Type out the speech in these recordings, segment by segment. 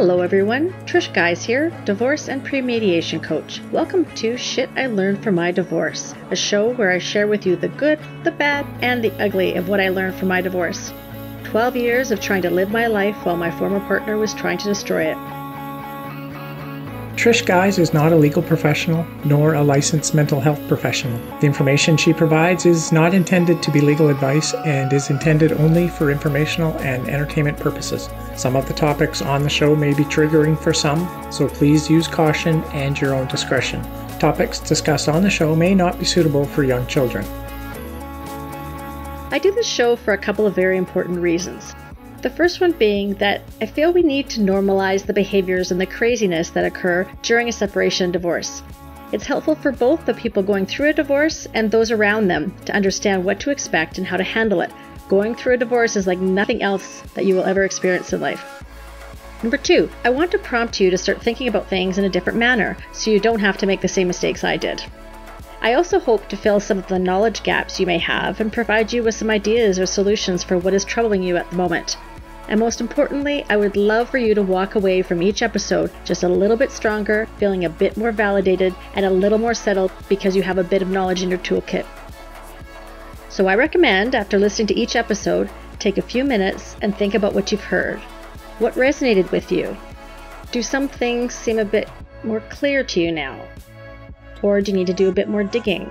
Hello, everyone. Trish Guys here, divorce and pre-mediation coach. Welcome to Shit I Learned from My Divorce, a show where I share with you the good, the bad, and the ugly of what I learned from my divorce. 12 years of trying to live my life while my former partner was trying to destroy it. Trish Guys is not a legal professional nor a licensed mental health professional. The information she provides is not intended to be legal advice and is intended only for informational and entertainment purposes. Some of the topics on the show may be triggering for some, so please use caution and your own discretion. Topics discussed on the show may not be suitable for young children. I do this show for a couple of very important reasons. The first one being that I feel we need to normalize the behaviors and the craziness that occur during a separation and divorce. It's helpful for both the people going through a divorce and those around them to understand what to expect and how to handle it. Going through a divorce is like nothing else that you will ever experience in life. Number two, I want to prompt you to start thinking about things in a different manner so you don't have to make the same mistakes I did. I also hope to fill some of the knowledge gaps you may have and provide you with some ideas or solutions for what is troubling you at the moment. And most importantly, I would love for you to walk away from each episode just a little bit stronger, feeling a bit more validated, and a little more settled because you have a bit of knowledge in your toolkit. So I recommend, after listening to each episode, take a few minutes and think about what you've heard. What resonated with you? Do some things seem a bit more clear to you now? Or do you need to do a bit more digging?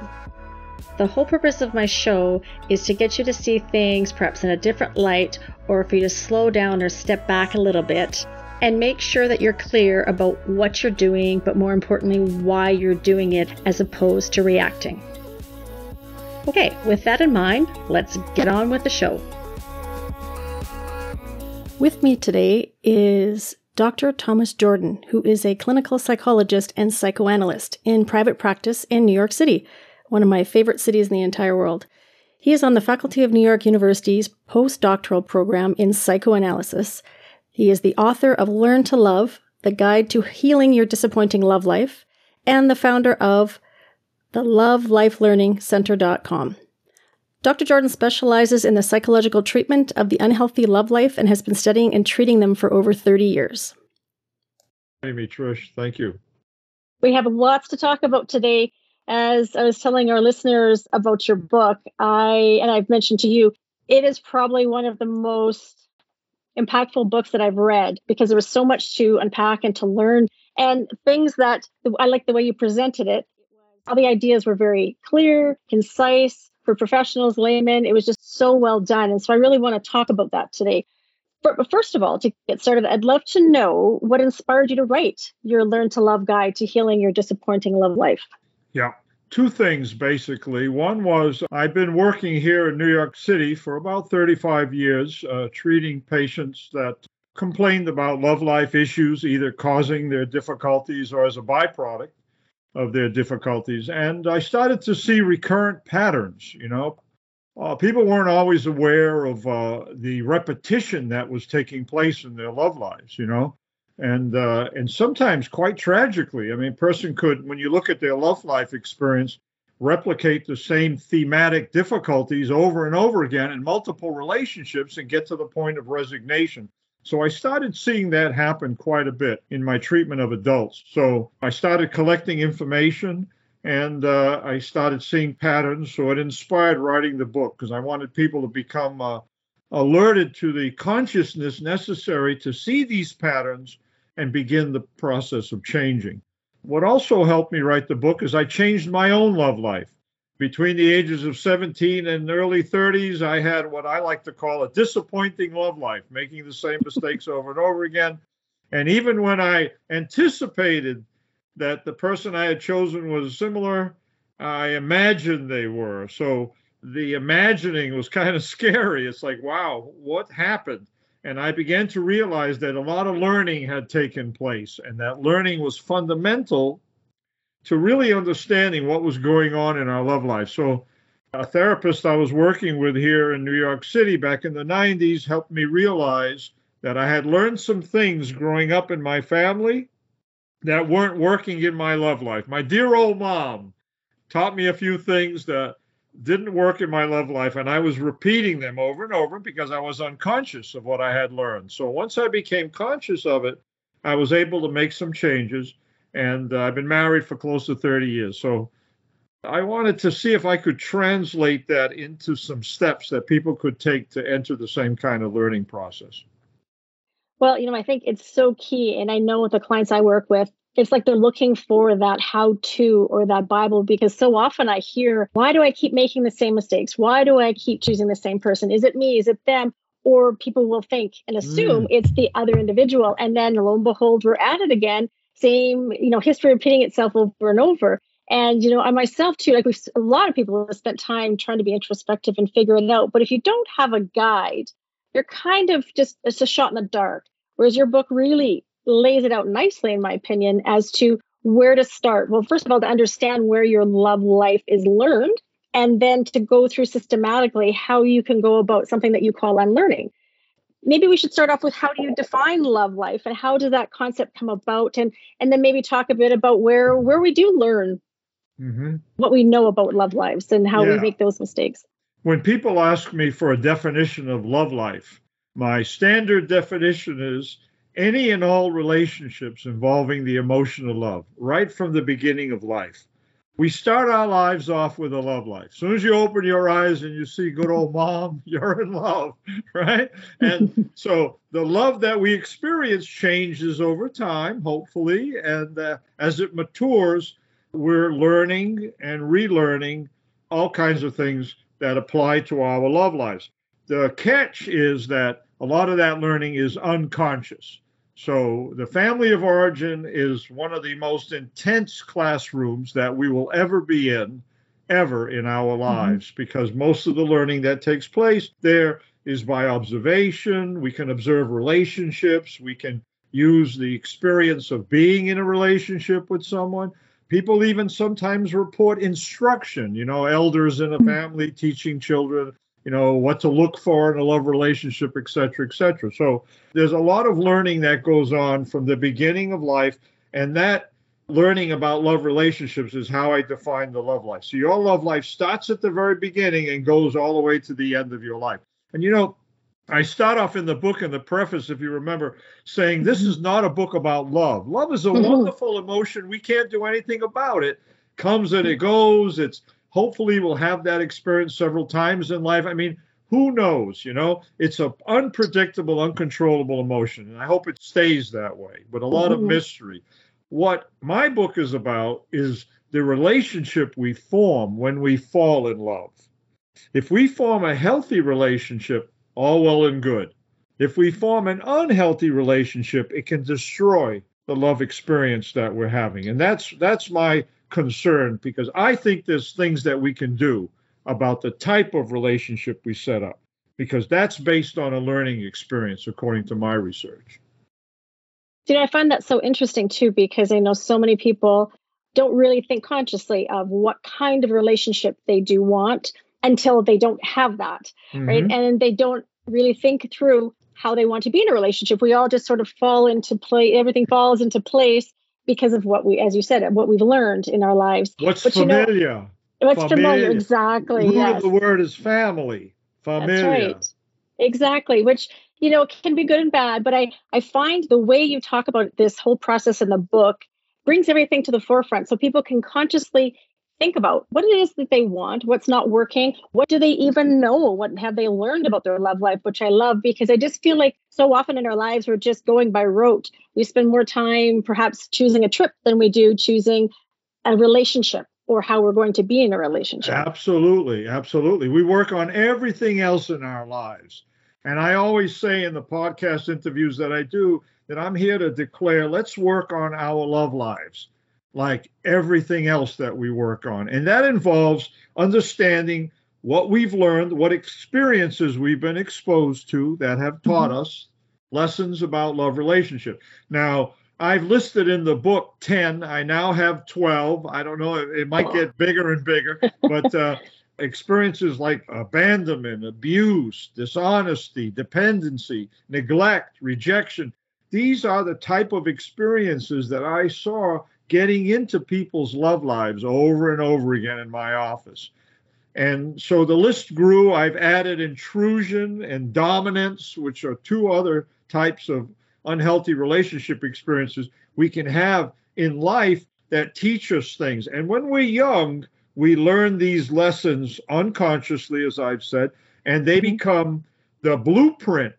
The whole purpose of my show is to get you to see things perhaps in a different light or for you to slow down or step back a little bit and make sure that you're clear about what you're doing, but more importantly, why you're doing it as opposed to reacting. Okay, with that in mind, let's get on with the show. With me today is Dr. Thomas Jordan, who is a clinical psychologist and psychoanalyst in private practice in New York City one of my favorite cities in the entire world. He is on the faculty of New York University's postdoctoral program in psychoanalysis. He is the author of Learn to Love, the guide to healing your disappointing love life, and the founder of the Love Life Learning Center.com. Dr. Jordan specializes in the psychological treatment of the unhealthy love life and has been studying and treating them for over 30 years. Amy Trish, thank you. We have lots to talk about today as I was telling our listeners about your book, I and I've mentioned to you, it is probably one of the most impactful books that I've read because there was so much to unpack and to learn and things that I like the way you presented it. All the ideas were very clear, concise for professionals, laymen. It was just so well done. And so I really want to talk about that today. But, first of all, to get started, I'd love to know what inspired you to write your Learn to Love Guide to Healing Your Disappointing Love Life. Yeah. Two things basically. One was I've been working here in New York City for about 35 years, uh, treating patients that complained about love life issues, either causing their difficulties or as a byproduct of their difficulties. And I started to see recurrent patterns. You know, uh, people weren't always aware of uh, the repetition that was taking place in their love lives. You know, and uh, and sometimes quite tragically. I mean, person could, when you look at their love life experience, replicate the same thematic difficulties over and over again in multiple relationships and get to the point of resignation. So I started seeing that happen quite a bit in my treatment of adults. So I started collecting information and uh, I started seeing patterns. So it inspired writing the book because I wanted people to become uh, alerted to the consciousness necessary to see these patterns and begin the process of changing. What also helped me write the book is I changed my own love life. Between the ages of 17 and early 30s, I had what I like to call a disappointing love life, making the same mistakes over and over again. And even when I anticipated that the person I had chosen was similar, I imagined they were. So the imagining was kind of scary. It's like, wow, what happened? And I began to realize that a lot of learning had taken place, and that learning was fundamental to really understanding what was going on in our love life. So, a therapist I was working with here in New York City back in the 90s helped me realize that I had learned some things growing up in my family that weren't working in my love life. My dear old mom taught me a few things that didn't work in my love life and I was repeating them over and over because I was unconscious of what I had learned. So once I became conscious of it, I was able to make some changes, and uh, I've been married for close to 30 years. So I wanted to see if I could translate that into some steps that people could take to enter the same kind of learning process. Well, you know, I think it's so key. And I know with the clients I work with, it's like they're looking for that how to or that Bible because so often I hear, why do I keep making the same mistakes? Why do I keep choosing the same person? Is it me? Is it them? Or people will think and assume mm. it's the other individual. And then lo and behold, we're at it again. Same, you know, history repeating itself over and over. And, you know, I myself too, like we've, a lot of people have spent time trying to be introspective and figure it out. But if you don't have a guide, you're kind of just, it's a shot in the dark. Whereas your book really lays it out nicely, in my opinion, as to where to start. Well, first of all, to understand where your love life is learned, and then to go through systematically how you can go about something that you call unlearning. Maybe we should start off with how do you define love life and how does that concept come about and and then maybe talk a bit about where where we do learn mm-hmm. what we know about love lives and how yeah. we make those mistakes. When people ask me for a definition of love life, my standard definition is any and all relationships involving the emotion of love, right from the beginning of life. We start our lives off with a love life. As soon as you open your eyes and you see good old mom, you're in love, right? And so the love that we experience changes over time, hopefully. And uh, as it matures, we're learning and relearning all kinds of things that apply to our love lives. The catch is that a lot of that learning is unconscious. So the family of origin is one of the most intense classrooms that we will ever be in, ever in our mm-hmm. lives, mm-hmm. because most of the learning that takes place there is by observation. We can observe relationships. We can use the experience of being in a relationship with someone. People even sometimes report instruction, you know, elders in a mm-hmm. family teaching children you know what to look for in a love relationship et cetera et cetera so there's a lot of learning that goes on from the beginning of life and that learning about love relationships is how i define the love life so your love life starts at the very beginning and goes all the way to the end of your life and you know I start off in the book in the preface, if you remember, saying this is not a book about love. Love is a mm-hmm. wonderful emotion. We can't do anything about it. Comes and it goes. It's hopefully we'll have that experience several times in life. I mean, who knows? You know, it's an unpredictable, uncontrollable emotion, and I hope it stays that way. But a lot mm-hmm. of mystery. What my book is about is the relationship we form when we fall in love. If we form a healthy relationship, all well and good. If we form an unhealthy relationship, it can destroy the love experience that we're having. And that's that's my concerned because I think there's things that we can do about the type of relationship we set up because that's based on a learning experience, according to my research. You know, I find that so interesting too because I know so many people don't really think consciously of what kind of relationship they do want until they don't have that, mm-hmm. right? And they don't really think through how they want to be in a relationship. We all just sort of fall into play, everything falls into place because of what we, as you said, what we've learned in our lives. What's but, familiar? You know, what's familiar. familiar? Exactly. The yes. the word is family. Familiar. Right. Exactly. Which you know can be good and bad, but I I find the way you talk about this whole process in the book brings everything to the forefront, so people can consciously think about what it is that they want, what's not working, what do they even mm-hmm. know, what have they learned about their love life, which I love because I just feel like so often in our lives we're just going by rote. We spend more time perhaps choosing a trip than we do choosing a relationship or how we're going to be in a relationship. Absolutely, absolutely. We work on everything else in our lives. And I always say in the podcast interviews that I do that I'm here to declare let's work on our love lives like everything else that we work on. And that involves understanding what we've learned, what experiences we've been exposed to that have taught mm-hmm. us lessons about love relationship. Now, I've listed in the book 10. I now have 12. I don't know, it, it might get bigger and bigger, but uh, experiences like abandonment, abuse, dishonesty, dependency, neglect, rejection. These are the type of experiences that I saw getting into people's love lives over and over again in my office. And so the list grew. I've added intrusion and dominance, which are two other types of unhealthy relationship experiences we can have in life that teach us things. And when we're young, we learn these lessons unconsciously, as I've said, and they mm-hmm. become the blueprint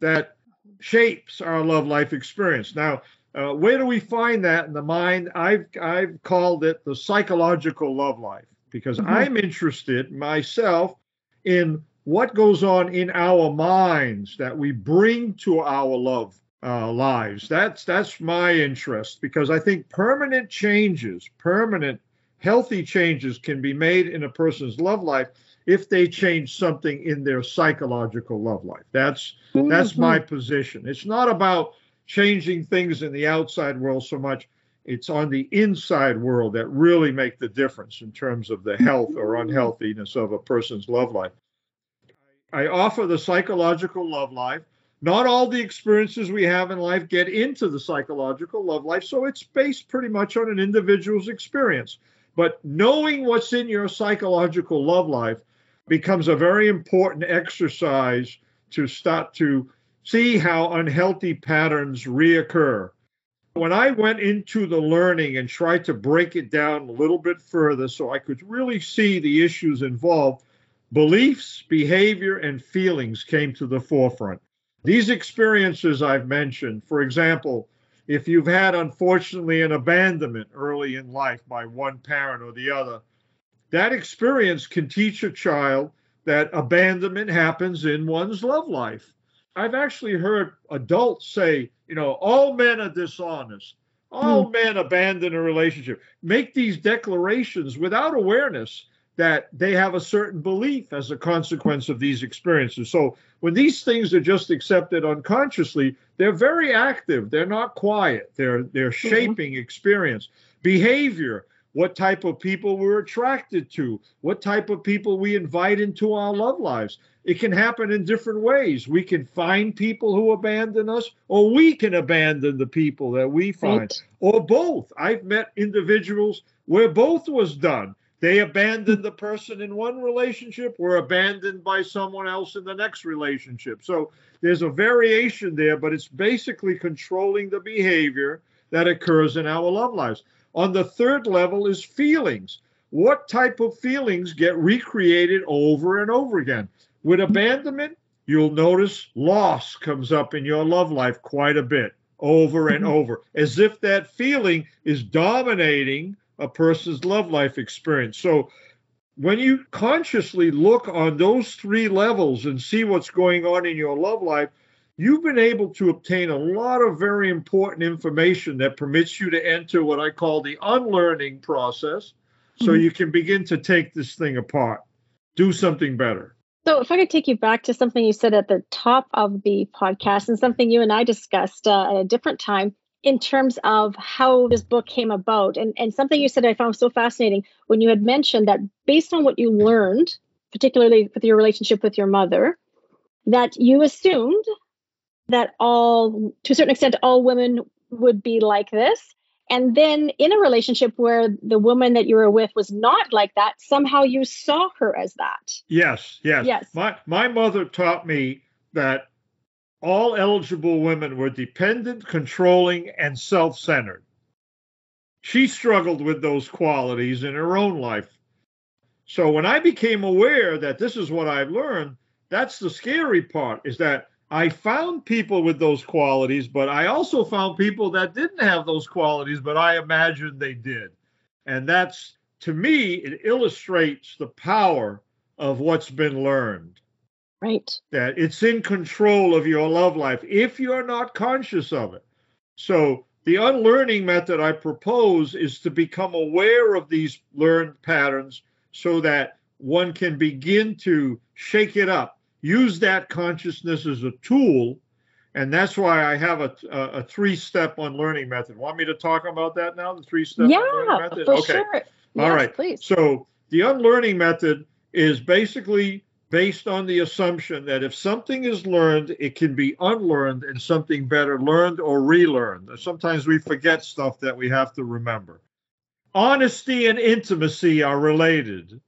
that shapes our love life experience. Now, uh, where do we find that in the mind? I've I've called it the psychological love life because mm-hmm. I'm interested myself in what goes on in our minds that we bring to our love uh, lives. That's that's my interest because I think permanent changes, permanent healthy changes can be made in a person's love life if they change something in their psychological love life. That's mm-hmm. that's my position. It's not about changing things in the outside world so much. It's on the inside world that really make the difference in terms of the health or unhealthiness of a person's love life. I offer the psychological love life. Not all the experiences we have in life get into the psychological love life, so it's based pretty much on an individual's experience. But knowing what's in your psychological love life becomes a very important exercise to start to see how unhealthy patterns reoccur. When I went into the learning and tried to break it down a little bit further so I could really see the issues involved, beliefs, behavior, and feelings came to the forefront. These experiences I've mentioned, for example, if you've had unfortunately an abandonment early in life by one parent or the other, that experience can teach a child that abandonment happens in one's love life. I've actually heard adults say, you know, all men are dishonest. All hmm. men abandon a relationship. Make these declarations without awareness that they have a certain belief as a consequence of these experiences. So when these things are just accepted unconsciously, they're very active. They're not quiet. They're they're mm-hmm. shaping mm-hmm. experience. Behavior what type of people we're attracted to, what type of people we invite into our love lives. It can happen in different ways. We can find people who abandon us, or we can abandon the people that we find, right. or both. I've met individuals where both was done. They abandoned the person in one relationship, were abandoned by someone else in the next relationship. So there's a variation there, but it's basically controlling the behavior that occurs in our love lives. On the third level is feelings. What type of feelings get recreated over and over again? With abandonment, you'll notice loss comes up in your love life quite a bit over and mm-hmm. over, as if that feeling is dominating a person's love life experience. So when you consciously look on those three levels and see what's going on in your love life, you've been able to obtain a lot of very important information that permits you to enter what I call the unlearning process so mm-hmm. you can begin to take this thing apart, do something better. So, if I could take you back to something you said at the top of the podcast and something you and I discussed uh, at a different time in terms of how this book came about, and, and something you said I found so fascinating when you had mentioned that based on what you learned, particularly with your relationship with your mother, that you assumed that all, to a certain extent, all women would be like this. And then in a relationship where the woman that you were with was not like that, somehow you saw her as that. Yes, yes. Yes. My my mother taught me that all eligible women were dependent, controlling, and self-centered. She struggled with those qualities in her own life. So when I became aware that this is what I've learned, that's the scary part is that I found people with those qualities, but I also found people that didn't have those qualities, but I imagined they did. And that's, to me, it illustrates the power of what's been learned. Right. That it's in control of your love life if you're not conscious of it. So, the unlearning method I propose is to become aware of these learned patterns so that one can begin to shake it up use that consciousness as a tool. And that's why I have a, a, a three step unlearning method. Want me to talk about that now? The three step yeah, method? For okay. Sure. All right. Please. So the unlearning method is basically based on the assumption that if something is learned, it can be unlearned and something better learned or relearned. Sometimes we forget stuff that we have to remember. Honesty and intimacy are related.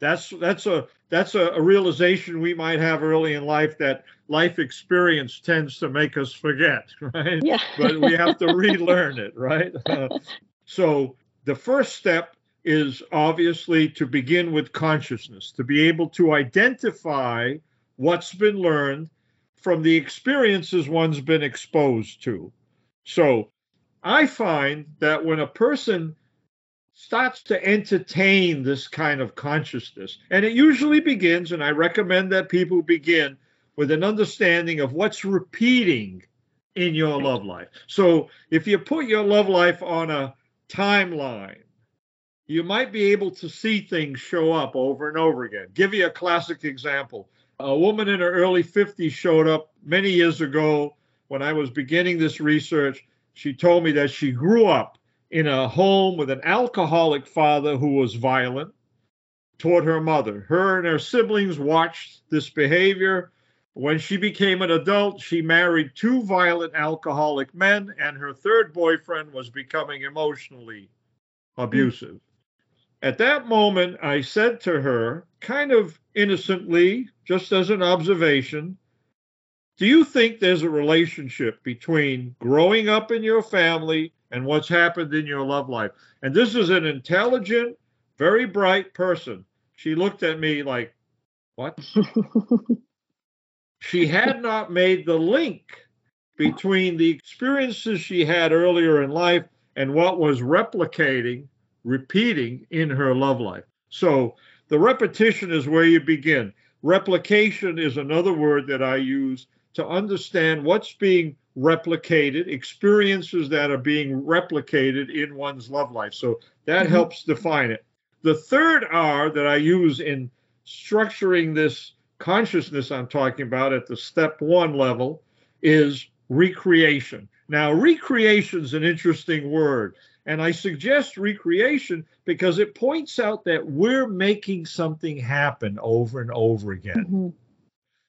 That's that's a that's a, a, realization we might have early in life that life experience tends to make us forget, right? Yeah. but we have to relearn it, right? Uh, so the first step is obviously to begin with consciousness, to be able to identify what's been learned from the experiences one's been exposed to. So I find that when a person starts to entertain this kind of consciousness, and it usually begins, and I recommend that people begin with an understanding of what's repeating in your love life. So if you put your love life on a timeline, you might be able to see things show up over and over again. Give you a classic example. A woman in her early 50s showed up many years ago when I was beginning this research. She told me that she grew up in a home with an alcoholic father who was violent toward her mother. Her and her siblings watched this behavior. When she became an adult, she married two violent alcoholic men, and her third boyfriend was becoming emotionally abusive. At that moment, I said to her, kind of innocently, just as an observation, do you think there's a relationship between growing up in your family and what's happened in your love life? And this is an intelligent, very bright person. She looked at me like, What? she had not made the link between the experiences she had earlier in life and what was replicating repeating in her love life. So the repetition is where you begin. Replication is another word that I use to understand what's being replicated, experiences that are being replicated in one's love life. So that mm-hmm. helps define it. The third R that I use in structuring this consciousness I'm talking about at the step one level is recreation. Now, recreation is an interesting word. And I suggest recreation because it points out that we're making something happen over and over again. Mm-hmm.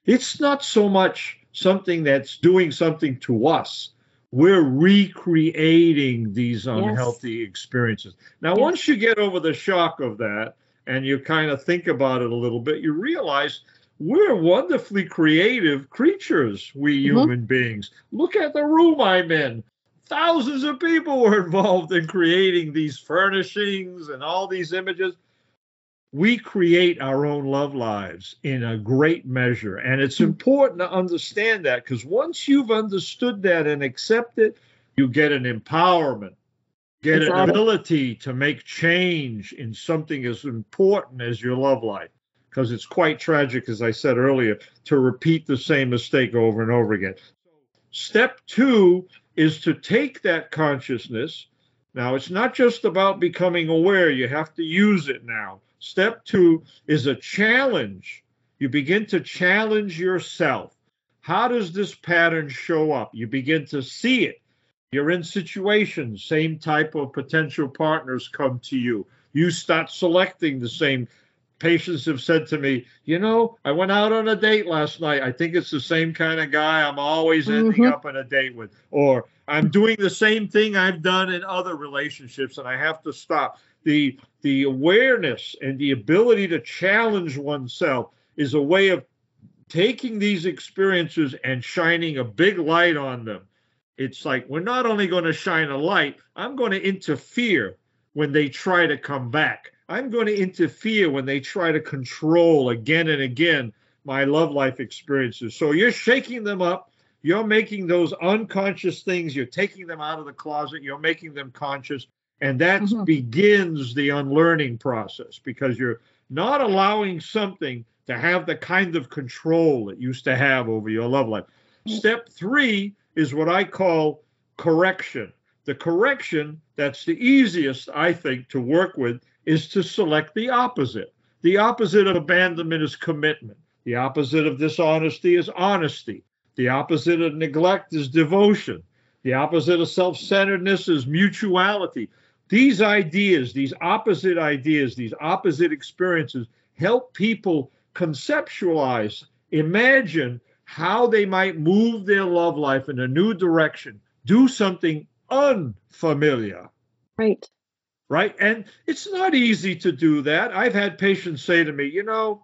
It's not so much something that's doing something to us. We're recreating these unhealthy yes. experiences. Now, yes. once you get over the shock of that and you kind of think about it a little bit, you realize we're wonderfully creative creatures, we mm-hmm. human beings. Look at the room I'm in thousands of people were involved in creating these furnishings and all these images. We create our own love lives in a great measure. And it's hmm. important to understand that because once you've understood that and accept it, you get an empowerment, get exactly. an ability to make change in something as important as your love life. Because it's quite tragic, as I said earlier, to repeat the same mistake over and over again. Step two is to take that consciousness. Now, it's not just about becoming aware, you have to use it now. Step two is a challenge. You begin to challenge yourself. How does this pattern show up? You begin to see it. You're in situations, same type of potential partners come to you. You start selecting the same patients have said to me, you know, I went out on a date last night. I think it's the same kind of guy I'm always ending mm-hmm. up on a date with. Or I'm doing the same thing I've done in other relationships and I have to stop. The the awareness and the ability to challenge oneself is a way of taking these experiences and shining a big light on them. It's like we're not only going to shine a light, I'm going to interfere when they try to come back. I'm going to interfere when they try to control again and again my love life experiences. So you're shaking them up. You're making those unconscious things, you're taking them out of the closet, you're making them conscious. And that mm-hmm. begins the unlearning process because you're not allowing something to have the kind of control it used to have over your love life. Mm-hmm. Step three is what I call correction. The correction that's the easiest, I think, to work with is to select the opposite. The opposite of abandonment is commitment. The opposite of dishonesty is honesty. The opposite of neglect is devotion. The opposite of self centeredness is mutuality. These ideas, these opposite ideas, these opposite experiences help people conceptualize, imagine how they might move their love life in a new direction, do something unfamiliar. Right right? And it's not easy to do that. I've had patients say to me, you know,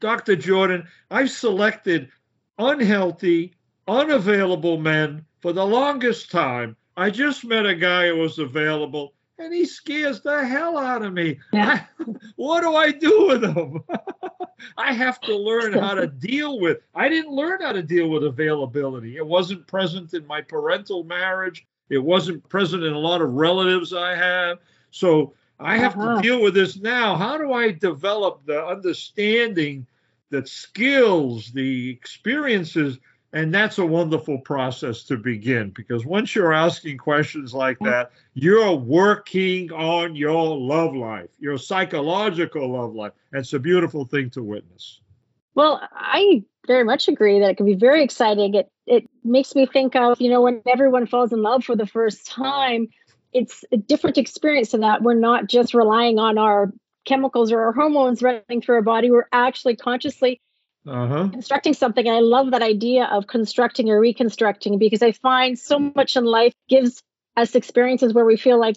Dr. Jordan, I've selected unhealthy, unavailable men for the longest time. I just met a guy who was available and he scares the hell out of me. Yeah. I, what do I do with him? I have to learn how to deal with. I didn't learn how to deal with availability. It wasn't present in my parental marriage. It wasn't present in a lot of relatives I have. So I have uh-huh. to deal with this now. How do I develop the understanding, the skills, the experiences? And that's a wonderful process to begin because once you're asking questions like mm. that, you're working on your love life, your psychological love life. And it's a beautiful thing to witness. Well, I very much agree that it can be very exciting. It it makes me think of, you know, when everyone falls in love for the first time, it's a different experience to that. We're not just relying on our chemicals or our hormones running through our body. We're actually consciously uh-huh. constructing something. And I love that idea of constructing or reconstructing because I find so much in life gives us experiences where we feel like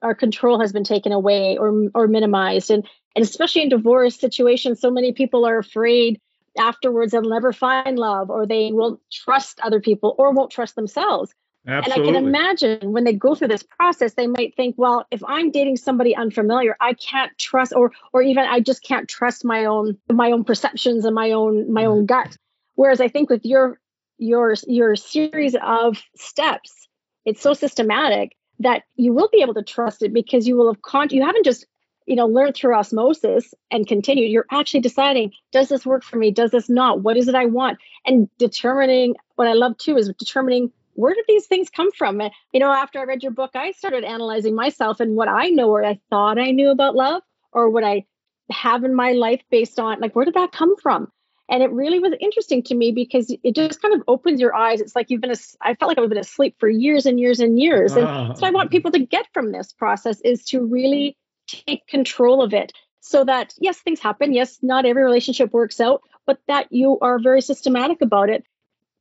our control has been taken away or or minimized. And and especially in divorce situations, so many people are afraid afterwards they'll never find love or they won't trust other people or won't trust themselves. Absolutely. And I can imagine when they go through this process, they might think, well, if I'm dating somebody unfamiliar, I can't trust or or even I just can't trust my own my own perceptions and my own my own mm-hmm. gut. Whereas I think with your your your series of steps, it's so systematic that you will be able to trust it because you will have con you haven't just you know learned through osmosis and continued. You're actually deciding does this work for me? Does this not? What is it i want? And determining what i love too is determining where did these things come from? And, you know, after I read your book, I started analyzing myself and what I know or I thought I knew about love or what I have in my life based on like, where did that come from? And it really was interesting to me because it just kind of opens your eyes. It's like you've been, a, I felt like I've been asleep for years and years and years. And uh, so I want people to get from this process is to really take control of it so that yes, things happen. Yes, not every relationship works out, but that you are very systematic about it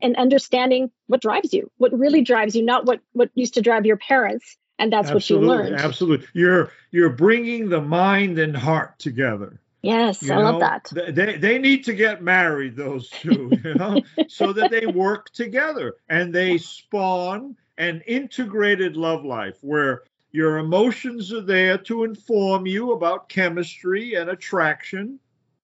and understanding what drives you, what really drives you, not what what used to drive your parents, and that's absolutely, what you learned. Absolutely, you're you're bringing the mind and heart together. Yes, you I know? love that. They they need to get married, those two, you know, so that they work together and they spawn an integrated love life where your emotions are there to inform you about chemistry and attraction.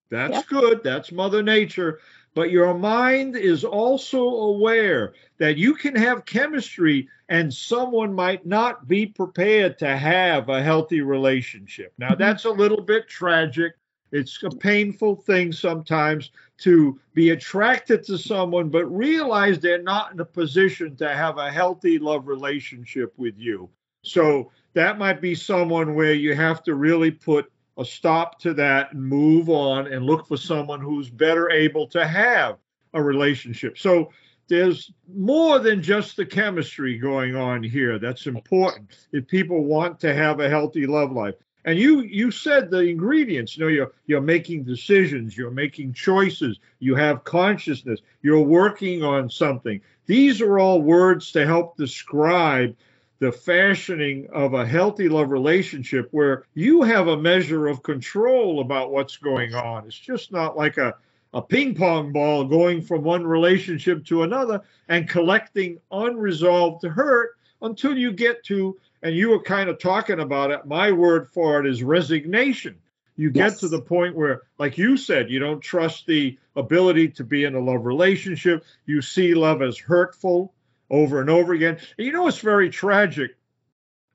That's yep. good. That's Mother Nature but your mind is also aware that you can have chemistry and someone might not be prepared to have a healthy relationship. Now, mm-hmm. that's a little bit tragic. It's a painful thing sometimes to be attracted to someone, but realize they're not in a position to have a healthy love relationship with you. So that might be someone where you have to really put a stop to that and move on and look for someone who's better able to have a relationship. So there's more than just the chemistry going on here. That's important if people want to have a healthy love life. And you you said the ingredients. You know, you're you're making decisions, you're making choices, you have consciousness, you're working on something. These are all words to help describe the fashioning of a healthy love relationship where you have a measure of control about what's going on. It's just not like a, a ping pong ball going from one relationship to another and collecting unresolved hurt until you get to, and you were kind of talking about it, my word for it is resignation. You get yes. to the point where, like you said, you don't trust the ability to be in a love relationship. You see love as hurtful over and over again. And you know, it's very tragic.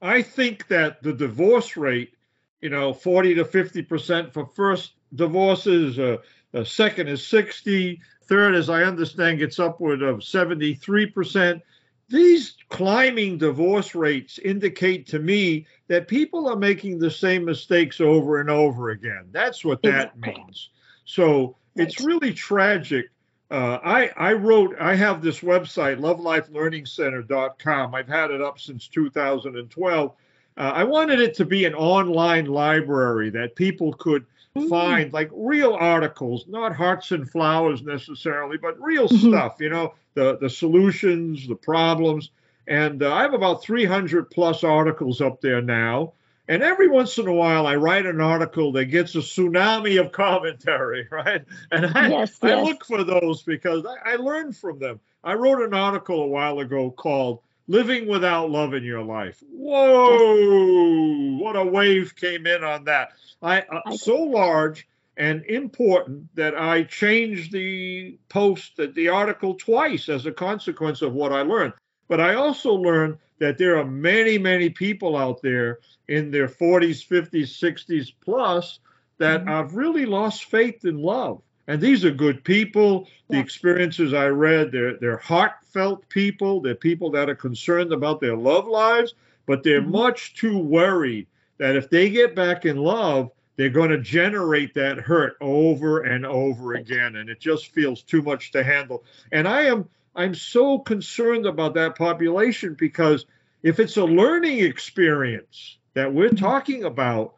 I think that the divorce rate, you know, 40 to 50% for first divorces, uh, uh, second is 60, third, as I understand, gets upward of 73%. These climbing divorce rates indicate to me that people are making the same mistakes over and over again. That's what that means. So it's really tragic uh, I, I wrote, I have this website, lovelifelearningcenter.com. I've had it up since 2012. Uh, I wanted it to be an online library that people could mm. find like real articles, not hearts and flowers necessarily, but real mm-hmm. stuff, you know, the, the solutions, the problems. And uh, I have about 300 plus articles up there now. And every once in a while, I write an article that gets a tsunami of commentary, right? And I, yes, I yes. look for those because I, I learn from them. I wrote an article a while ago called Living Without Love in Your Life. Whoa, what a wave came in on that. I, uh, so large and important that I changed the post, the article twice as a consequence of what I learned. But I also learned that there are many, many people out there in their 40s, 50s, 60s plus that mm-hmm. have really lost faith in love. And these are good people. The yeah. experiences I read, they're, they're heartfelt people. They're people that are concerned about their love lives, but they're mm-hmm. much too worried that if they get back in love, they're going to generate that hurt over and over again. And it just feels too much to handle. And I am I'm so concerned about that population because if it's a learning experience that we're mm-hmm. talking about,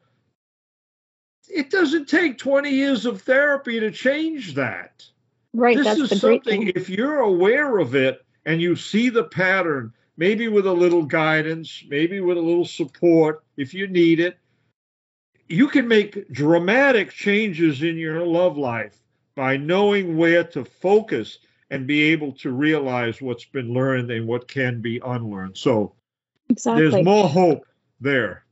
it doesn't take 20 years of therapy to change that. Right. This is something, if you're aware of it and you see the pattern, maybe with a little guidance, maybe with a little support, if you need it, you can make dramatic changes in your love life by knowing where to focus and be able to realize what's been learned and what can be unlearned. So exactly. there's more hope there.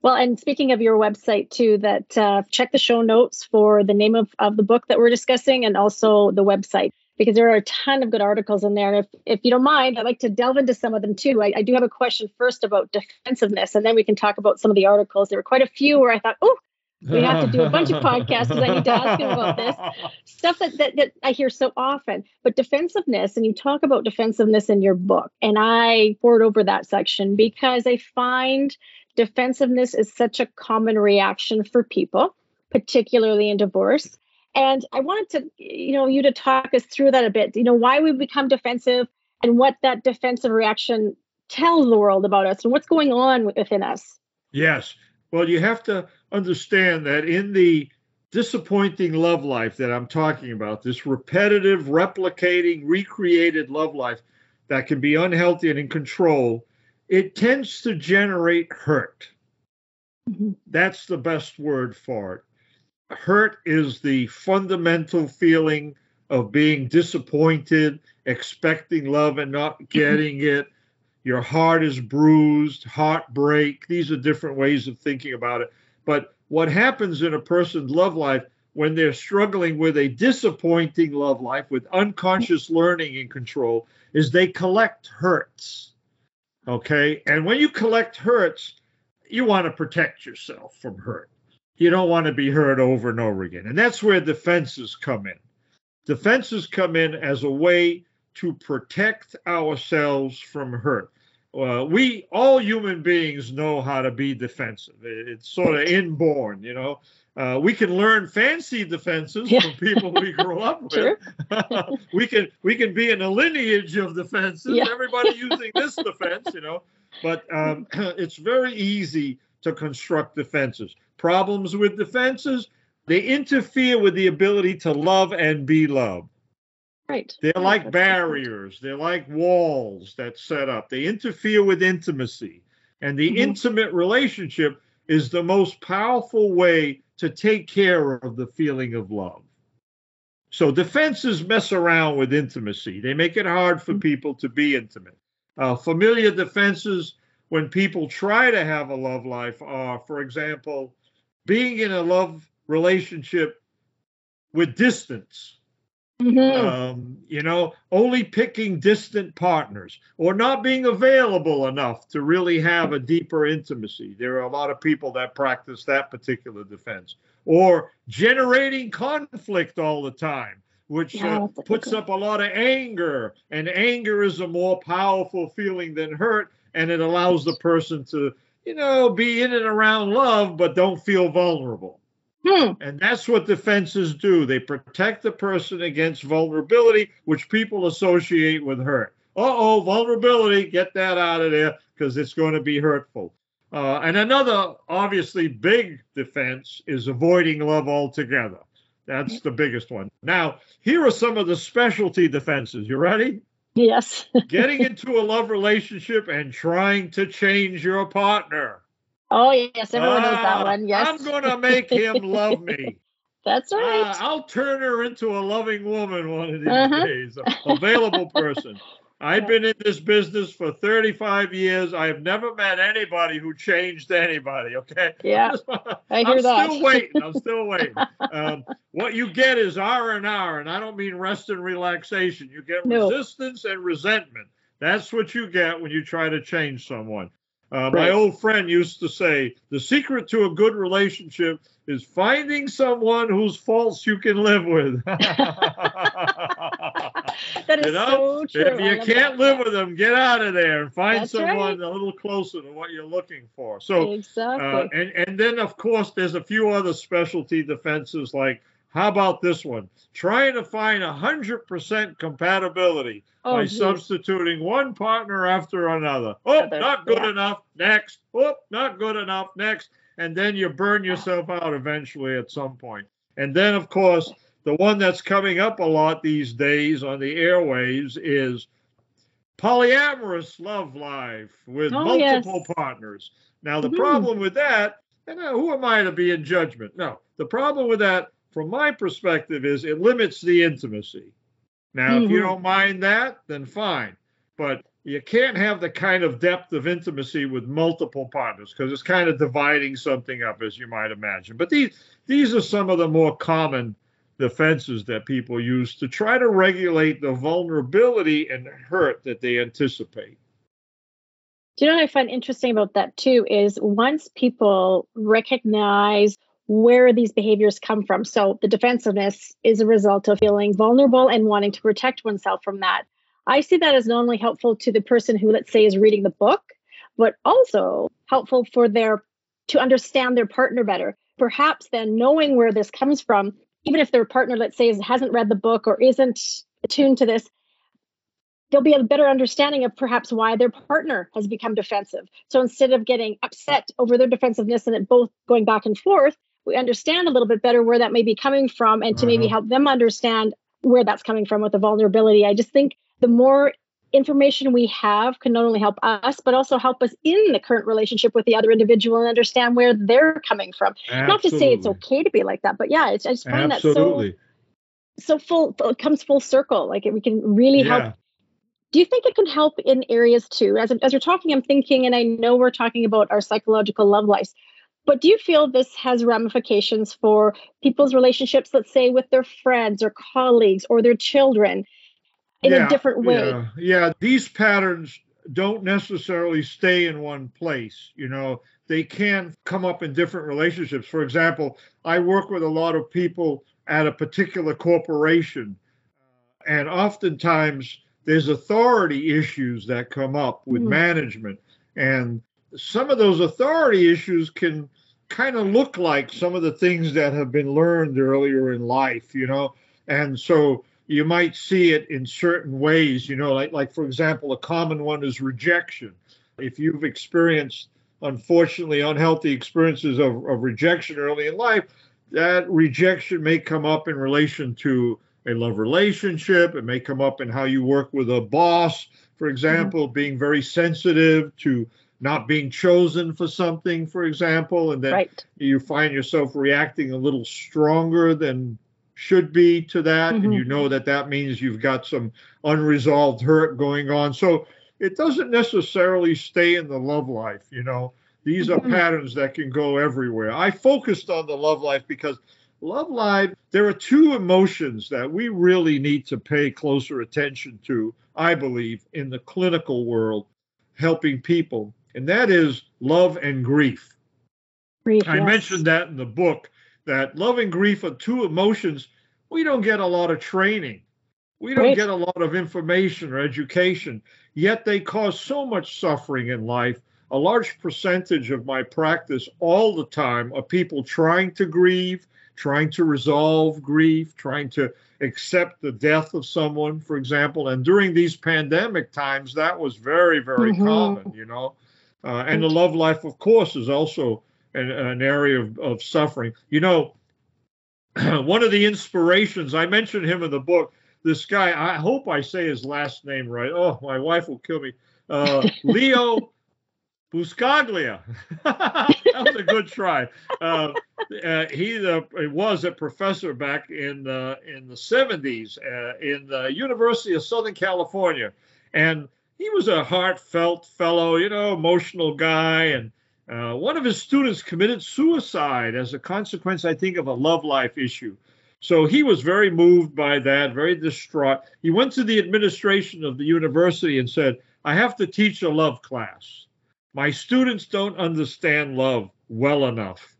Well, and speaking of your website too, that uh, check the show notes for the name of, of the book that we're discussing and also the website because there are a ton of good articles in there. And If if you don't mind, I'd like to delve into some of them too. I, I do have a question first about defensiveness, and then we can talk about some of the articles. There were quite a few where I thought, oh, we have to do a bunch of podcasts because I need to ask him about this stuff that, that that I hear so often. But defensiveness, and you talk about defensiveness in your book, and I pored over that section because I find defensiveness is such a common reaction for people, particularly in divorce. And I wanted to, you know, you to talk us through that a bit. You know, why we become defensive and what that defensive reaction tells the world about us and what's going on within us. Yes. Well, you have to understand that in the disappointing love life that I'm talking about, this repetitive, replicating, recreated love life that can be unhealthy and in control, it tends to generate hurt. Mm-hmm. That's the best word for it. Hurt is the fundamental feeling of being disappointed, expecting love and not getting it your heart is bruised, heartbreak. These are different ways of thinking about it. But what happens in a person's love life when they're struggling with a disappointing love life with unconscious learning and control is they collect hurts. Okay. And when you collect hurts, you want to protect yourself from hurt. You don't want to be hurt over and over again. And that's where defenses come in. Defenses come in as a way to protect ourselves from hurt uh, we all human beings know how to be defensive. It's sort of inborn, you know. Uh, we can learn fancy defenses yeah. from people we grow up with. we can we can be in a lineage of defenses. Yeah. Everybody using this defense, you know. But um, it's very easy to construct defenses. Problems with defenses, they interfere with the ability to love and be loved. Right. They're like barriers. They're like walls that set up. They interfere with intimacy. And the mm-hmm. intimate relationship is the most powerful way to take care of the feeling of love. So defenses mess around with intimacy. They make it hard for mm-hmm. people to be intimate. Uh, familiar defenses when people try to have a love life are, for example, being in a love relationship with distance. Mm-hmm. Um, you know, only picking distant partners or not being available enough to really have a deeper intimacy. There are a lot of people that practice that particular defense or generating conflict all the time, which yeah, uh, puts up a lot of anger. And anger is a more powerful feeling than hurt, and it allows the person to, you know, be in and around love, but don't feel vulnerable. Hmm. And that's what defenses do. They protect the person against vulnerability, which people associate with hurt. Uh oh, vulnerability, get that out of there because it's going to be hurtful. Uh, and another obviously big defense is avoiding love altogether. That's the biggest one. Now, here are some of the specialty defenses. You ready? Yes. Getting into a love relationship and trying to change your partner. Oh yes, everyone knows that Ah, one. Yes. I'm going to make him love me. That's right. Ah, I'll turn her into a loving woman one of these Uh-huh. days. Available person. I've been in this business for 35 years. I have never met anybody who changed anybody. Okay. Yeah, I hear I'm that. still waiting. I'm still waiting. Um, what you get is R and R, and I don't mean rest and relaxation. You get No. resistance and resentment. That's what you get when you try to change someone. Uh, my old friend used to say, "The secret to a good relationship is finding someone whose faults you can live with." that is you know, so true. if you can't that. live with them, get out of there and find That's someone right. a little closer to what you're looking for. So, exactly. uh, and and then of course there's a few other specialty defenses like how about this one? Trying to find hundred percent compatibility oh, by geez. substituting one partner after another. Oh, Other, not good yeah. enough. Next. Oh, not good enough. Next. And then you burn yourself out eventually at some point. And then, of course, the one that's coming up a lot these days on the airwaves is polyamorous love life with Oh, multiple yes. partners. Now, the Mhm. problem with that, and uh, who am I to be in judgment? No, the problem with that, from my perspective, is it limits the intimacy. Now, if you Mhm. don't mind that, then fine. But you can't have the kind of depth of intimacy with multiple partners because it's kind of dividing something up, as you might imagine. But these these are some of the more common defenses that people use to try to regulate the vulnerability and hurt that they anticipate. Do you know what I find interesting about that too? Is once people recognize where these behaviors come from, so the defensiveness is a result of feeling vulnerable and wanting to protect oneself from that. I see that as not only helpful to the person who, let's say, is reading the book, but also helpful for their to understand their partner better. Perhaps then knowing where this comes from, even if their partner, let's say, hasn't read the book or isn't attuned to this, there'll be a better understanding of perhaps why their partner has become defensive. So instead of getting upset over their defensiveness and it both going back and forth, we understand a little bit better where that may be coming from and to maybe Uh-huh. help them understand where that's coming from with the vulnerability. I just think the more information we have can not only help us, but also help us in the current relationship with the other individual and understand where they're coming from. Not to say it's okay to be like that, but yeah, it's, I just find Absolutely. that so so full. It comes full circle. Like we can really help do you think it can help in areas too as, as you're talking i'm thinking and i know we're talking about our psychological love lives but do you feel this has ramifications for people's relationships let's say with their friends or colleagues or their children in Yeah, a different way Yeah, yeah. These patterns don't necessarily stay in one place. You know, they can come up in different relationships. For example, I work with a lot of people at a particular corporation, and oftentimes there's authority issues that come up with Mhm. management, and some of those authority issues can kind of look like some of the things that have been learned earlier in life. You know, and so you might see it in certain ways, you know, like like for example, a common one is rejection. If you've experienced unfortunately unhealthy experiences of, of rejection early in life, that rejection may come up in relation to a love relationship. It may come up in how you work with a boss, for mm-hmm. example, being very sensitive to not being chosen for something, for example, and then right. you find yourself reacting a little stronger than should be to that and Mhm. you know that that means you've got some unresolved hurt going on. So it doesn't necessarily stay in the love life you know? These are Mhm. patterns that can go everywhere. I focused on the love life because love life there are two emotions that we really need to pay closer attention to i believe in the clinical world helping people and that is love and grief Grief, I yes. mentioned that in the book that love and grief are two emotions we don't get a lot of training. We don't Right. get a lot of information or education, yet they cause so much suffering in life. A large percentage of my practice all the time are people trying to grieve, trying to resolve grief, trying to accept the death of someone, for example. And during these pandemic times, that was very, very Mhm. common, you know. Uh, and the love life, of course, is also an, an area of, of suffering. You know, one of the inspirations, I mentioned him in the book, this guy, I hope I say his last name right. Oh, my wife will kill me. Uh, Leo Buscaglia. that was a good try. Uh, uh, he uh, was a professor back in uh, in the 70s uh, in the University of Southern California, and he was a heartfelt fellow, you know, emotional guy. And uh, one of his students committed suicide as a consequence, I think, of a love life issue. So he was very moved by that, very distraught. He went to the administration of the university and said, I have to teach a love class. My students don't understand love well enough.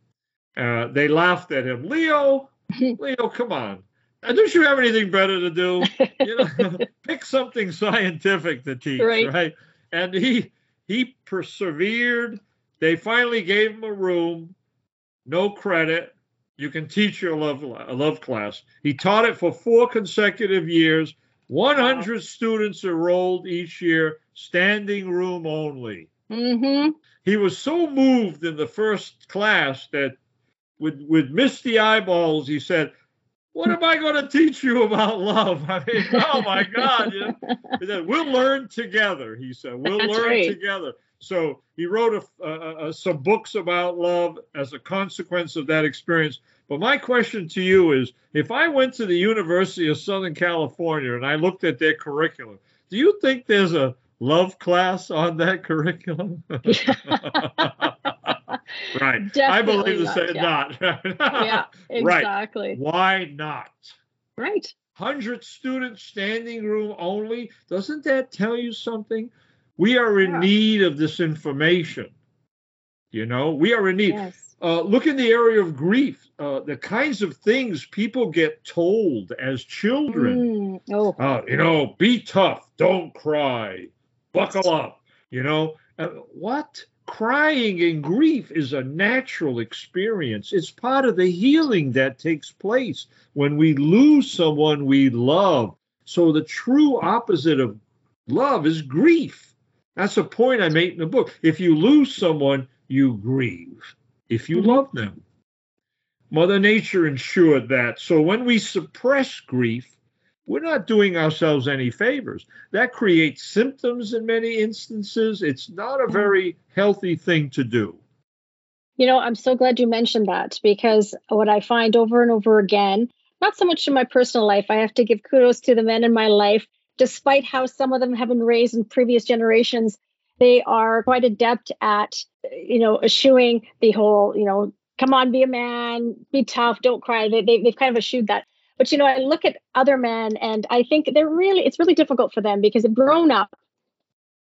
Uh, they laughed at him. Leo, Leo, come on. Don't you have anything better to do? You know, pick something scientific to teach, right. right? And he he persevered. They finally gave him a room, no credit. You can teach your love a love class. He taught it for four consecutive years. 100 wow. students enrolled each year, standing room only. Mm-hmm. He was so moved in the first class that, with with misty eyeballs, he said, "What am I going to teach you about love?" I mean, oh my God! You know? said, we'll learn together. He said, "We'll That's learn right. together." So he wrote a, a, a, some books about love as a consequence of that experience. But my question to you is if I went to the University of Southern California and I looked at their curriculum, do you think there's a love class on that curriculum? right. Definitely I believe to say not. yeah, exactly. Right. Why not? Right. 100 students, standing room only. Doesn't that tell you something? We are in yeah. need of this information. You know, we are in need. Yes. Uh, look in the area of grief. Uh, the kinds of things people get told as children. Mm. Oh. Uh, you know, be tough, don't cry, buckle up. You know, uh, what? Crying and grief is a natural experience. It's part of the healing that takes place when we lose someone we love. So, the true opposite of love is grief. That's a point I made in the book. If you lose someone, you grieve. If you mm-hmm. love them, Mother Nature ensured that. So when we suppress grief, we're not doing ourselves any favors. That creates symptoms in many instances. It's not a mm-hmm. very healthy thing to do. You know, I'm so glad you mentioned that because what I find over and over again, not so much in my personal life, I have to give kudos to the men in my life despite how some of them have been raised in previous generations, they are quite adept at, you know, eschewing the whole, you know, come on, be a man, be tough, don't cry. They, they, they've kind of eschewed that. But, you know, I look at other men and I think they're really, it's really difficult for them because grown up.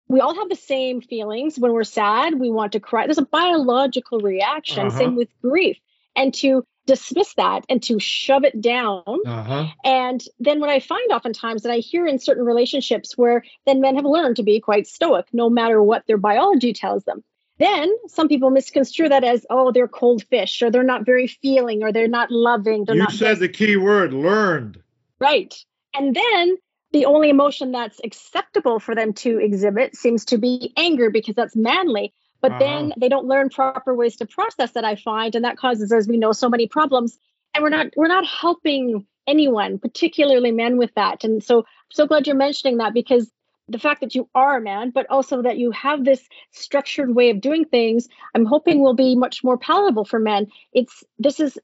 We all have the same feelings when we're sad, we want to cry. There's a biological reaction, uh-huh. same with grief. And to dismiss that and to shove it down. Uh-huh. And then what I find oftentimes that I hear in certain relationships where then men have learned to be quite stoic, no matter what their biology tells them. Then some people misconstrue that as, oh, they're cold fish, or they're not very feeling, or they're not loving. They're you not said the key word, learned. Right. And then the only emotion that's acceptable for them to exhibit seems to be anger because that's manly but uh-huh. then they don't learn proper ways to process that i find and that causes as we know so many problems and we're not we're not helping anyone particularly men with that and so i'm so glad you're mentioning that because the fact that you are a man but also that you have this structured way of doing things i'm hoping will be much more palatable for men it's this is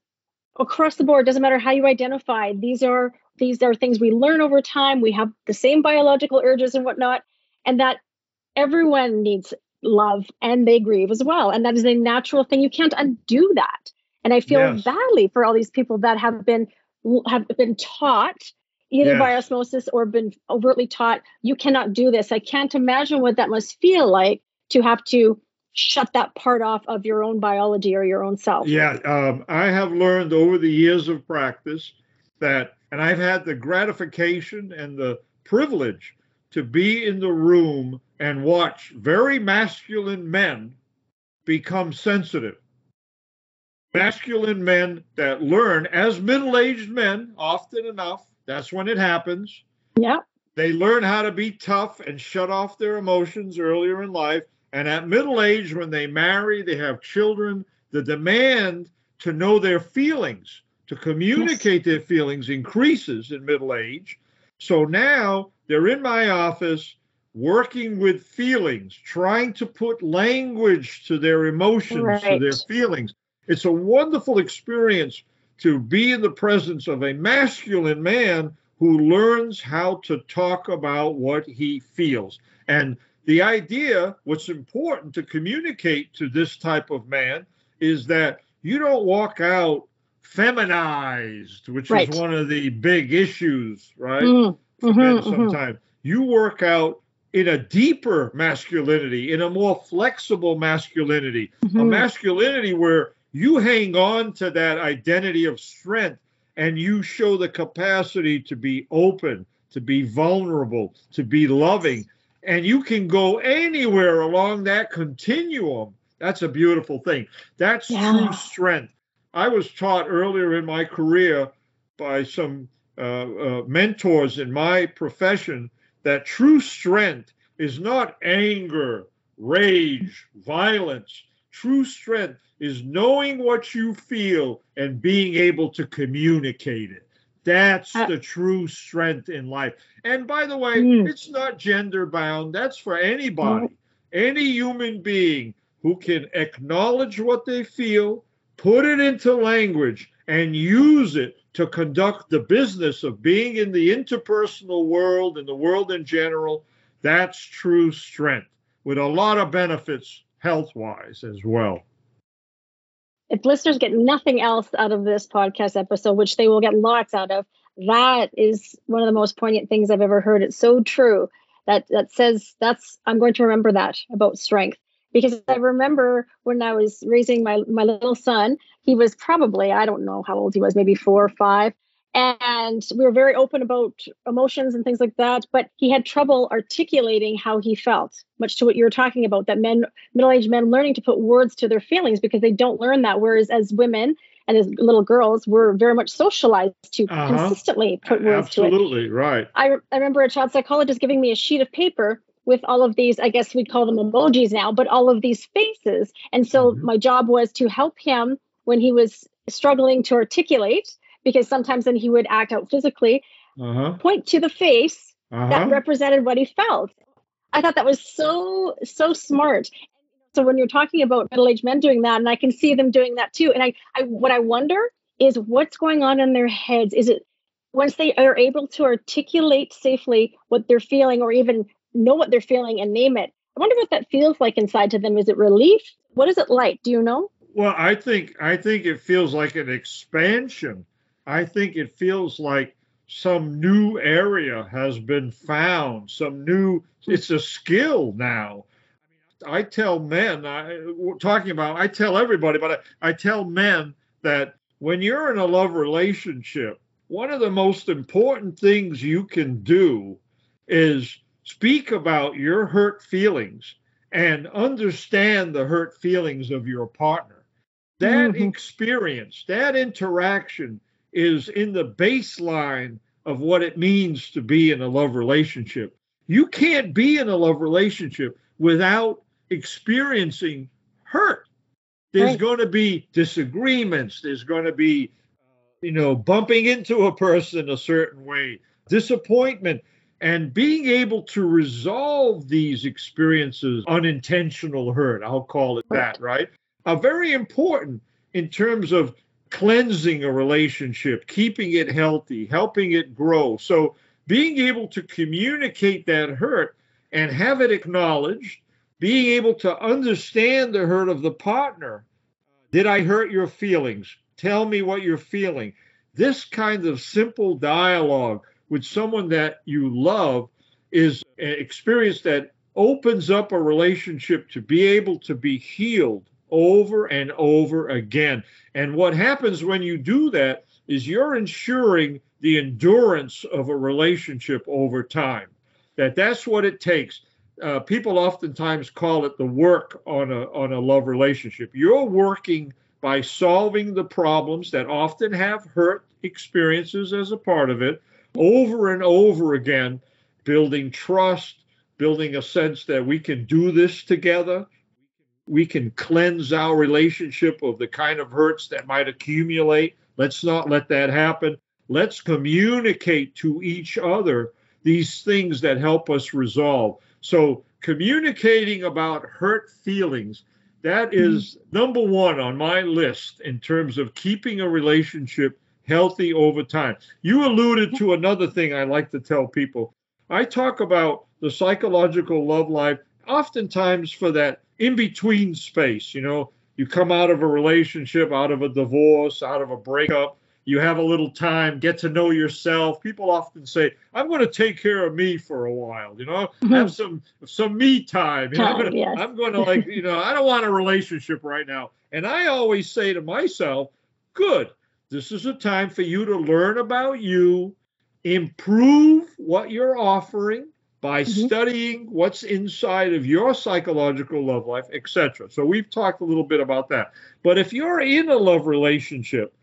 across the board doesn't matter how you identify these are these are things we learn over time we have the same biological urges and whatnot and that everyone needs love and they grieve as well. And that is a natural thing. You can't undo that. And I feel yes. badly for all these people that have been have been taught either yes. by osmosis or been overtly taught you cannot do this. I can't imagine what that must feel like to have to shut that part off of your own biology or your own self. Yeah, um, I have learned over the years of practice that, and I've had the gratification and the privilege to be in the room and watch very masculine men become sensitive. Masculine men that learn as middle aged men, often enough, that's when it happens. Yeah. They learn how to be tough and shut off their emotions earlier in life. And at middle age, when they marry, they have children, the demand to know their feelings, to communicate yes. their feelings increases in middle age. So now they're in my office working with feelings, trying to put language to their emotions, right. to their feelings. It's a wonderful experience to be in the presence of a masculine man who learns how to talk about what he feels. And the idea, what's important to communicate to this type of man, is that you don't walk out feminized, which right. is one of the big issues, right? Mm-hmm. For men mm-hmm. sometimes. Mm-hmm. You work out in a deeper masculinity, in a more flexible masculinity, mm-hmm. a masculinity where you hang on to that identity of strength and you show the capacity to be open, to be vulnerable, to be loving. And you can go anywhere along that continuum. That's a beautiful thing. That's yeah. true strength. I was taught earlier in my career by some uh, uh, mentors in my profession that true strength is not anger, rage, violence. True strength is knowing what you feel and being able to communicate it. That's uh, the true strength in life. And by the way, mm. it's not gender bound. That's for anybody, mm. any human being who can acknowledge what they feel, put it into language, and use it to conduct the business of being in the interpersonal world and the world in general. That's true strength with a lot of benefits health wise as well if listeners get nothing else out of this podcast episode, which they will get lots out of, that is one of the most poignant things I've ever heard. It's so true that that says that's I'm going to remember that about strength because I remember when I was raising my my little son, he was probably I don't know how old he was, maybe four or five, and we were very open about emotions and things like that but he had trouble articulating how he felt much to what you were talking about that men middle-aged men learning to put words to their feelings because they don't learn that whereas as women and as little girls we're very much socialized to uh-huh. consistently put words Absolutely, to it absolutely right I, I remember a child psychologist giving me a sheet of paper with all of these i guess we'd call them emojis now but all of these faces and so mm-hmm. my job was to help him when he was struggling to articulate because sometimes then he would act out physically, uh-huh. point to the face uh-huh. that represented what he felt. I thought that was so, so smart. So when you're talking about middle-aged men doing that, and I can see them doing that too. And I, I what I wonder is what's going on in their heads. Is it once they are able to articulate safely what they're feeling or even know what they're feeling and name it? I wonder what that feels like inside to them. Is it relief? What is it like? Do you know? Well, I think I think it feels like an expansion I think it feels like some new area has been found, some new, it's a skill now. I tell men, I, talking about, I tell everybody, but I, I tell men that when you're in a love relationship, one of the most important things you can do is speak about your hurt feelings and understand the hurt feelings of your partner. That mm-hmm. experience, that interaction is in the baseline of what it means to be in a love relationship. You can't be in a love relationship without experiencing hurt. There's right. going to be disagreements. There's going to be, you know, bumping into a person a certain way, disappointment, and being able to resolve these experiences, unintentional hurt, I'll call it that, right? Are very important in terms of cleansing a relationship, keeping it healthy, helping it grow. So being able to communicate that hurt and have it acknowledged, being able to understand the hurt of the partner. Did I hurt your feelings? Tell me what you're feeling. This kind of simple dialogue with someone that you love is an experience that opens up a relationship to be able to be healed over and over again. And what happens when you do that is you're ensuring the endurance of a relationship over time. That that's what it takes. Uh, people oftentimes call it the work on a on a love relationship. You're working by solving the problems that often have hurt experiences as a part of it over and over again, building trust, building a sense that we can do this together, we can cleanse our relationship of the kind of hurts that might accumulate. Let's not let that happen. Let's communicate to each other these things that help us resolve. So communicating about hurt feelings, that is mm-hmm. number one on my list in terms of keeping a relationship healthy over time. You alluded to another thing I like to tell people. I talk about the psychological love life oftentimes for that in between space. You know, you come out of a relationship, out of a divorce, out of a breakup, you have a little time, get to know yourself. People often say, "I'm going to take care of me for a while," you know, mm-hmm. have some some me time. You know, I'm, gonna, yes. I'm going to like, you know, I don't want a relationship right now. And I always say to myself, "Good, this is a time for you to learn about you, improve what you're offering." By mm-hmm. studying what's inside of your psychological love life, etc. So we've talked a little bit about that. But if you're in a love relationship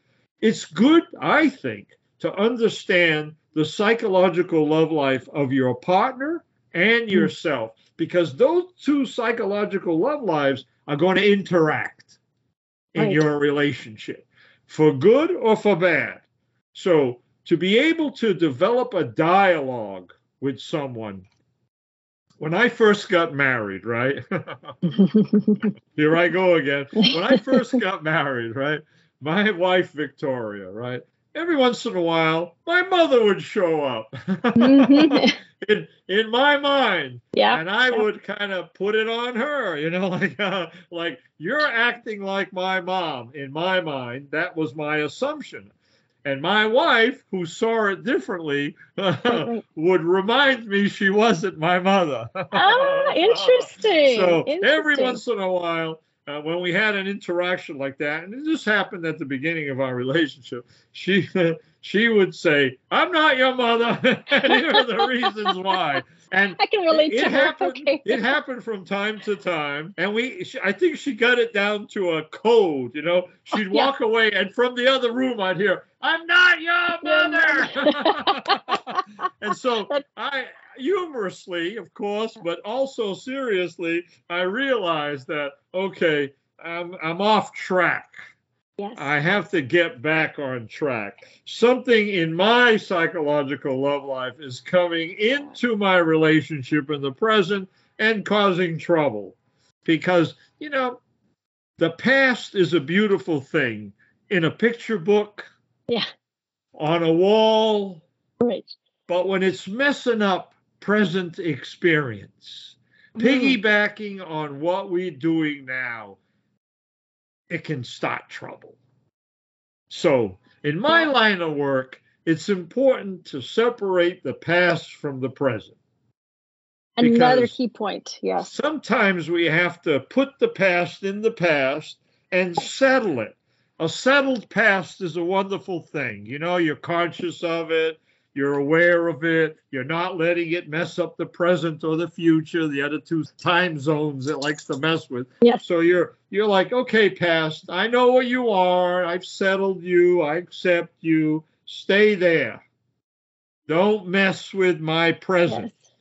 it's good, I think, to understand the psychological love life of your partner and hmm. yourself because those two psychological love lives are going to interact in right. your relationship for good or for bad. So, to be able to develop a dialogue with someone. When I first got married, right? Here I go again. When I first got married, right? my wife Victoria, right? Every once in a while, my mother would show up mm-hmm. in in my mind, yeah, and I yeah. would kind of put it on her, you know, like uh, like you're acting like my mom. In my mind, that was my assumption, and my wife, who saw it differently, would remind me she wasn't my mother. ah, interesting. so interesting. every once in a while, uh, when we had an interaction like that, and it just happened at the beginning of our relationship, she she would say, "I'm not your mother," and here are the reasons why. And I can relate it, to happened. Okay. It happened from time to time, and we. She, I think she got it down to a code. You know, oh, she'd walk yeah. away, and from the other room, I'd hear, "I'm not your mother," and so I humorously, of course, but also seriously, I realized that okay, I'm I'm off track. Yes. I have to get back on track. Something in my psychological love life is coming into my relationship in the present and causing trouble. Because, you know, the past is a beautiful thing in a picture book, yeah, on a wall. Right. But when it's messing up present experience, mm. piggybacking on what we're doing now, it can start trouble. So, in my line of work, it's important to separate the past from the present. Another key point, yes. Sometimes we have to put the past in the past and settle it. A settled past is a wonderful thing. You know, you're conscious of it, you're aware of it. You're not letting it mess up the present or the future. The other two time zones it likes to mess with. Yes. So you're you're like, okay, past. I know where you are. I've settled you. I accept you. Stay there. Don't mess with my present. Yes.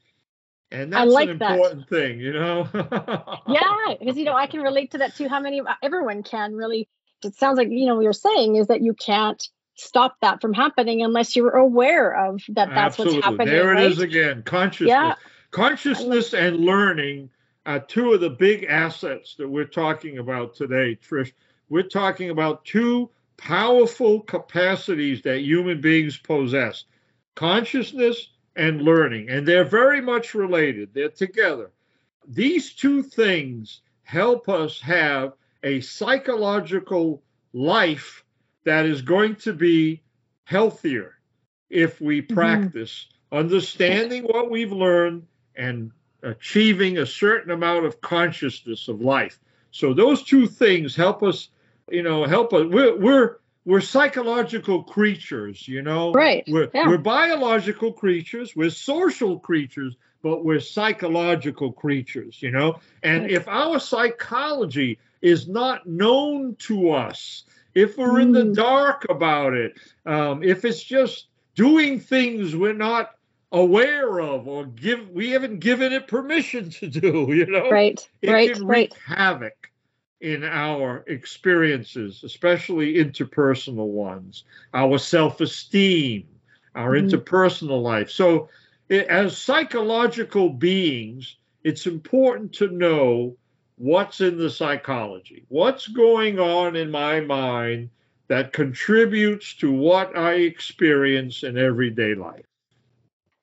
And that's like an important that. thing, you know. yeah, because you know I can relate to that too. How many everyone can really. It sounds like you know what you're saying is that you can't stop that from happening unless you're aware of that that's Absolutely. what's happening. There it right? is again. Consciousness. Yeah. Consciousness and learning are two of the big assets that we're talking about today, Trish. We're talking about two powerful capacities that human beings possess consciousness and learning. And they're very much related, they're together. These two things help us have a psychological life that is going to be healthier if we mm-hmm. practice mm-hmm. understanding what we've learned and achieving a certain amount of consciousness of life. So those two things help us, you know, help us. We're we're we're psychological creatures, you know. Right. We're yeah. we're biological creatures. We're social creatures, but we're psychological creatures, you know. And right. if our psychology is not known to us, if we're in the hmm. dark about it, um, if it's just doing things we're not aware of or give we haven't given it permission to do, you know, right, it right, can right. wreak havoc in our experiences, especially interpersonal ones, our self-esteem, our mm. interpersonal life. So, it, as psychological beings, it's important to know what's in the psychology, what's going on in my mind that contributes to what I experience in everyday life.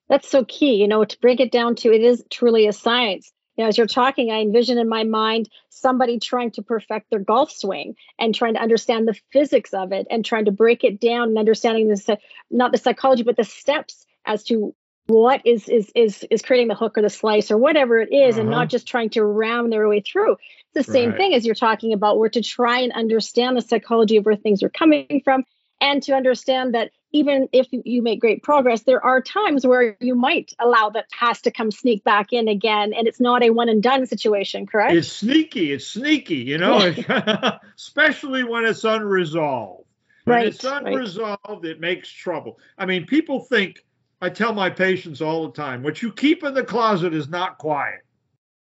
That's so key, you know, to break it down to it is truly a science. You know, as you're talking, I envision in my mind somebody trying to perfect their golf swing and trying to understand the physics of it and trying to break it down and understanding the not the psychology but the steps as to what is is is is creating the hook or the slice or whatever it is, uh-huh. and not uh-huh. just trying to ram their way through. It's the same right. thing as you're talking about. We're to try and understand the psychology of where things are coming from, and to understand that even if you make great progress, there are times where you might allow that past to come sneak back in again, and it's not a one and done situation. Correct? It's sneaky. It's sneaky. You know, especially when it's unresolved. When right, it's unresolved, right. it makes trouble. I mean, people think I tell my patients all the time what you keep in the closet is not quiet.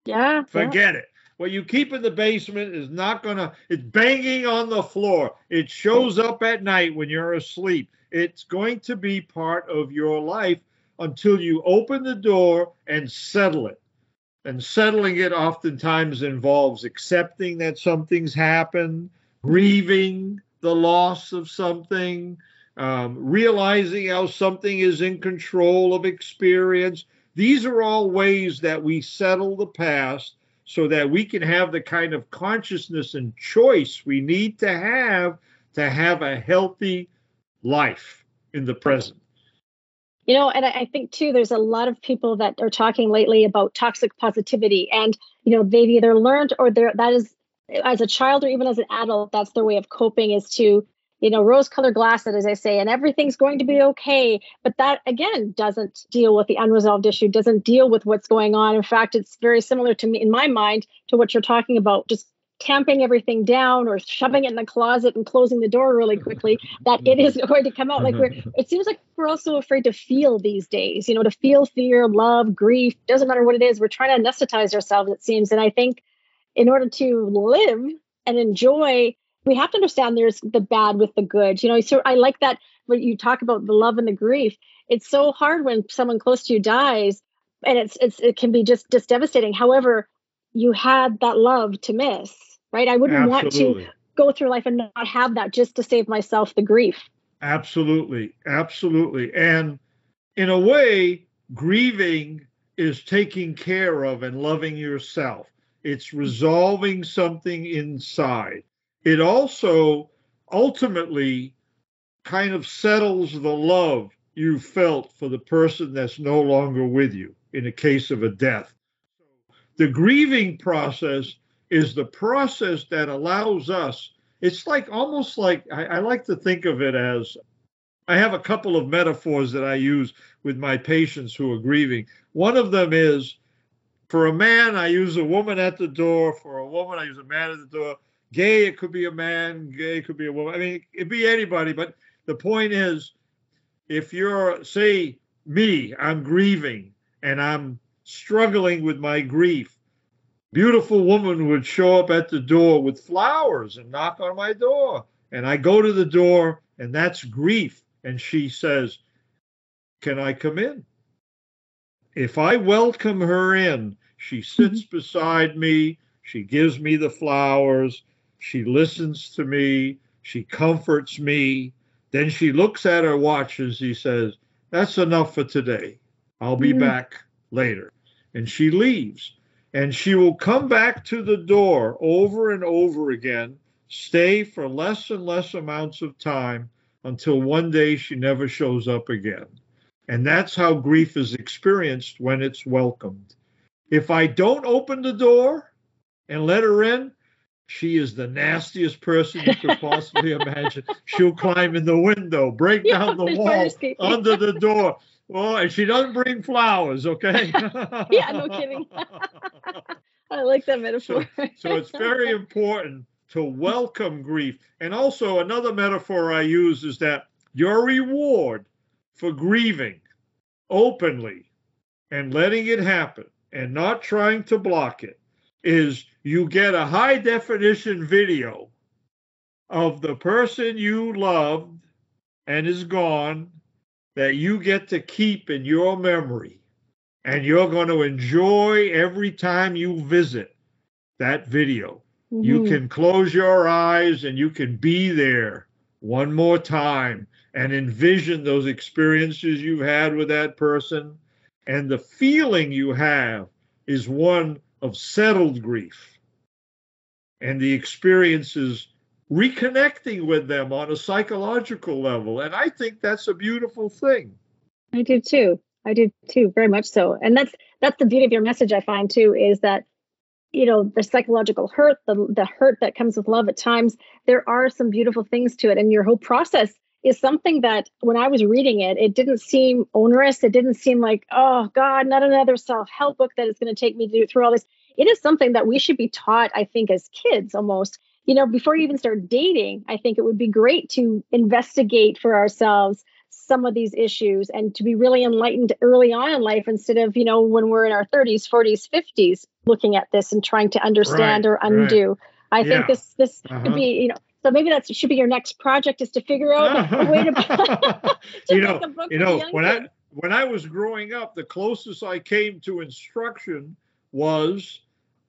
Yeah. Forget yeah. it. What you keep in the basement is not going to, it's banging on the floor. It shows up at night when you're asleep. It's going to be part of your life until you open the door and settle it. And settling it oftentimes involves accepting that something's happened, grieving the loss of something, um, realizing how something is in control of experience. These are all ways that we settle the past so that we can have the kind of consciousness and choice we need to have to have a healthy life in the present. You know, and I think too, there's a lot of people that are talking lately about toxic positivity, and you know, they've either learned or they're that is as a child or even as an adult, that's their way of coping is to you know, rose colored glasses, as I say, and everything's going to be okay. But that, again, doesn't deal with the unresolved issue, doesn't deal with what's going on. In fact, it's very similar to me, in my mind, to what you're talking about, just tamping everything down or shoving it in the closet and closing the door really quickly that it is going to come out like we're mm-hmm. it seems like we're also afraid to feel these days you know to feel fear love grief doesn't matter what it is we're trying to anesthetize ourselves it seems and i think in order to live and enjoy we have to understand there's the bad with the good. You know, so I like that when you talk about the love and the grief. It's so hard when someone close to you dies, and it's it's it can be just just devastating. However, you had that love to miss, right? I wouldn't Absolutely. want to go through life and not have that just to save myself the grief. Absolutely, absolutely, and in a way, grieving is taking care of and loving yourself. It's resolving something inside it also ultimately kind of settles the love you felt for the person that's no longer with you in the case of a death. The grieving process is the process that allows us, it's like almost like I, I like to think of it as I have a couple of metaphors that I use with my patients who are grieving. One of them is for a man, I use a woman at the door. For a woman, I use a man at the door gay, it could be a man, gay it could be a woman. I mean, it'd be anybody. But the point is, if you're, say, me, I'm grieving and I'm struggling with my grief, beautiful woman would show up at the door with flowers and knock on my door. And I go to the door, and that's grief. And she says, Can I come in? If I welcome her in, she sits mm-hmm. beside me, she gives me the flowers, she listens to me. She comforts me. Then she looks at her watch and she says, That's enough for today. I'll be mm-hmm. back later. And she leaves. And she will come back to the door over and over again, stay for less and less amounts of time until one day she never shows up again. And that's how grief is experienced when it's welcomed. If I don't open the door and let her in, she is the nastiest person you could possibly imagine. She'll climb in the window, break yeah, down the wall, under the door. Oh, and she doesn't bring flowers, okay? yeah, no kidding. I like that metaphor. So, so it's very important to welcome grief. And also, another metaphor I use is that your reward for grieving openly and letting it happen and not trying to block it is you get a high definition video of the person you loved and is gone that you get to keep in your memory. And you're going to enjoy every time you visit that video. Mm-hmm. You can close your eyes and you can be there one more time and envision those experiences you've had with that person. And the feeling you have is one of settled grief. And the experience is reconnecting with them on a psychological level. And I think that's a beautiful thing. I do too. I do too, very much so. And that's that's the beauty of your message, I find too, is that you know the psychological hurt the, the hurt that comes with love at times there are some beautiful things to it and your whole process is something that when I was reading it, it didn't seem onerous. It didn't seem like, oh God, not another self help book that is going to take me through all this. It is something that we should be taught, I think, as kids almost. You know, before you even start dating, I think it would be great to investigate for ourselves some of these issues and to be really enlightened early on in life instead of, you know, when we're in our 30s, 40s, 50s looking at this and trying to understand right, or undo. Right. I yeah. think this this uh-huh. could be, you know, so maybe that should be your next project is to figure out a way to, to you know, you know when I when I was growing up, the closest I came to instruction was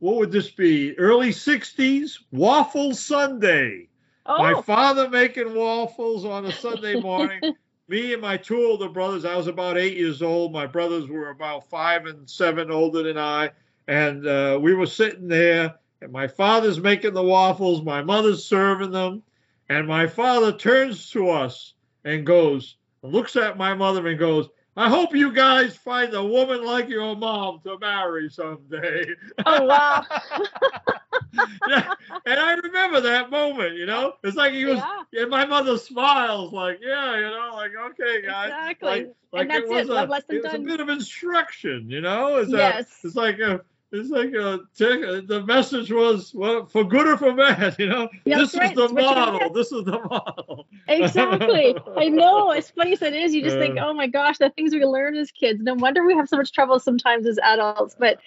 what would this be? Early 60s, Waffle Sunday. Oh. My father making waffles on a Sunday morning. Me and my two older brothers, I was about eight years old. My brothers were about five and seven older than I. And uh, we were sitting there and my father's making the waffles, my mother's serving them, and my father turns to us and goes, looks at my mother and goes, I hope you guys find a woman like your mom to marry someday. Oh wow. yeah, and I remember that moment, you know. It's like he was yeah. and my mother smiles like, yeah, you know, like okay, guys. Exactly. Like, like it was, it. A, it was a bit of instruction, you know? It's yes. A, it's like a it's like a, the message was well, for good or for bad, you know. Yeah, this right. is the model. This is the model. Exactly. I know. As funny as it is, you just uh, think, oh my gosh, the things we learn as kids. No wonder we have so much trouble sometimes as adults. But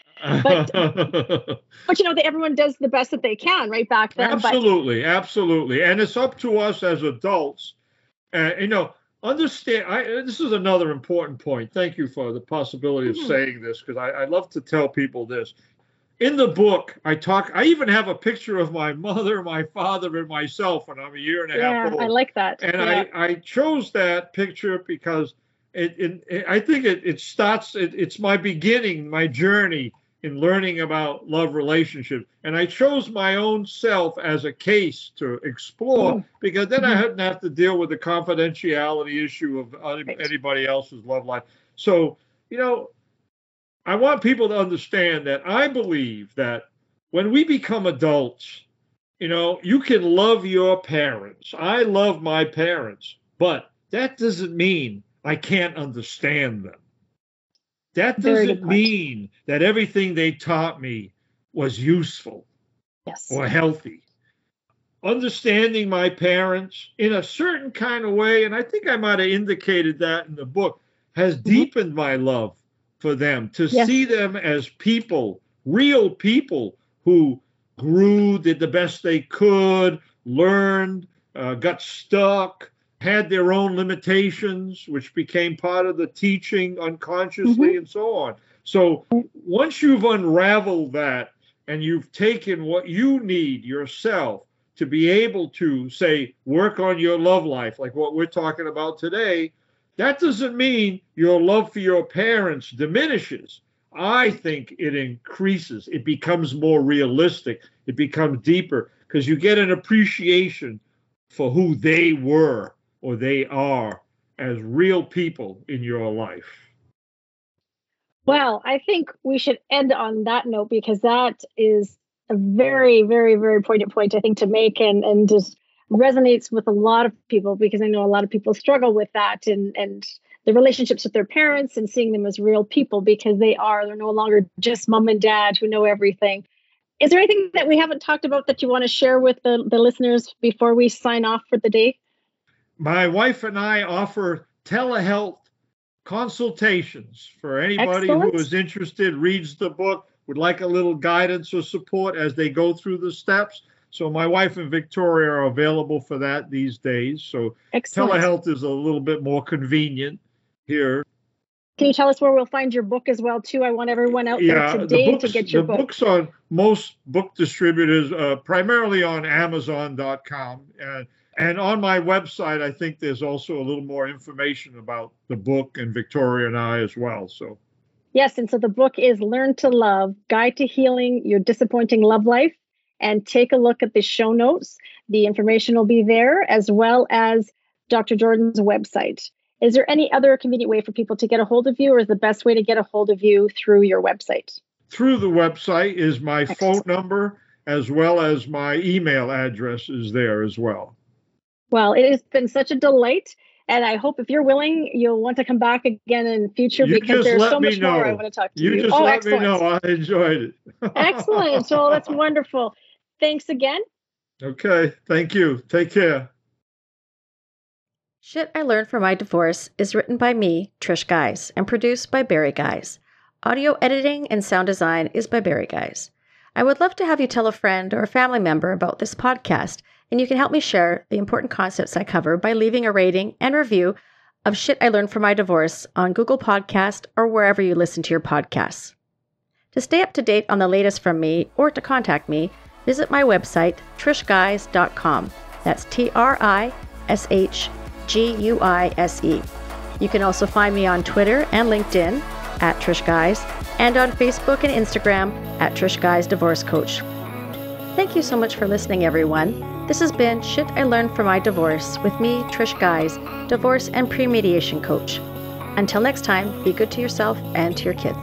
but but you know, everyone does the best that they can, right back then. Absolutely, but, absolutely, and it's up to us as adults. Uh, you know, understand I, this is another important point thank you for the possibility of mm-hmm. saying this because I, I, love to tell people this in the book i talk i even have a picture of my mother my father and myself when i'm a year and a yeah, half old i like that and yeah. I, I chose that picture because it, it, it i think it, it starts it, it's my beginning my journey in learning about love relationships. And I chose my own self as a case to explore mm. because then I mm-hmm. didn't have to deal with the confidentiality issue of anybody else's love life. So, you know, I want people to understand that I believe that when we become adults, you know, you can love your parents. I love my parents, but that doesn't mean I can't understand them. That doesn't mean that everything they taught me was useful yes. or healthy. Understanding my parents in a certain kind of way, and I think I might have indicated that in the book, has mm-hmm. deepened my love for them to yes. see them as people, real people who grew, did the best they could, learned, uh, got stuck, had their own limitations, which became part of the teaching unconsciously, mm-hmm. and so on. So once you've unraveled that and you've taken what you need yourself to be able to say work on your love life, like what we're talking about today, that doesn't mean your love for your parents diminishes. I think it increases. It becomes more realistic. It becomes deeper because you get an appreciation for who they were or they are as real people in your life. Well, I think we should end on that note because that is a very, very, very poignant point I think to make and and just resonates with a lot of people because I know a lot of people struggle with that and and the relationships with their parents and seeing them as real people because they are they're no longer just mom and dad who know everything. Is there anything that we haven't talked about that you want to share with the, the listeners before we sign off for the day? My wife and I offer telehealth consultations for anybody Excellent. who is interested, reads the book, would like a little guidance or support as they go through the steps. So my wife and Victoria are available for that these days. So Excellent. telehealth is a little bit more convenient here. Can you tell us where we'll find your book as well, too? I want everyone out yeah, there today the books, to get your the book. books on most book distributors, uh, primarily on Amazon.com. And, and on my website, I think there's also a little more information about the book and Victoria and I as well. So, yes. And so the book is Learn to Love Guide to Healing Your Disappointing Love Life. And take a look at the show notes. The information will be there as well as Dr. Jordan's website. Is there any other convenient way for people to get a hold of you, or is the best way to get a hold of you through your website? Through the website is my Excellent. phone number as well as my email address is there as well. Well, it has been such a delight. And I hope if you're willing, you'll want to come back again in future you because there's so much know. more I want to talk to you. You just oh, let excellent. me know. I enjoyed it. excellent. Well, that's wonderful. Thanks again. Okay. Thank you. Take care. Shit I Learned from My Divorce is written by me, Trish Guise, and produced by Barry Guise. Audio editing and sound design is by Barry Guise. I would love to have you tell a friend or a family member about this podcast, and you can help me share the important concepts I cover by leaving a rating and review of Shit I Learned from My Divorce on Google Podcast or wherever you listen to your podcasts. To stay up to date on the latest from me or to contact me, visit my website, trishguise.com. That's T R I S H G U I S E. You can also find me on Twitter and LinkedIn at Trish Guise and on Facebook and Instagram at Trish Guise Divorce Coach. Thank you so much for listening, everyone. This has been Shit I Learned from My Divorce with me, Trish Guise, divorce and pre mediation coach. Until next time, be good to yourself and to your kids.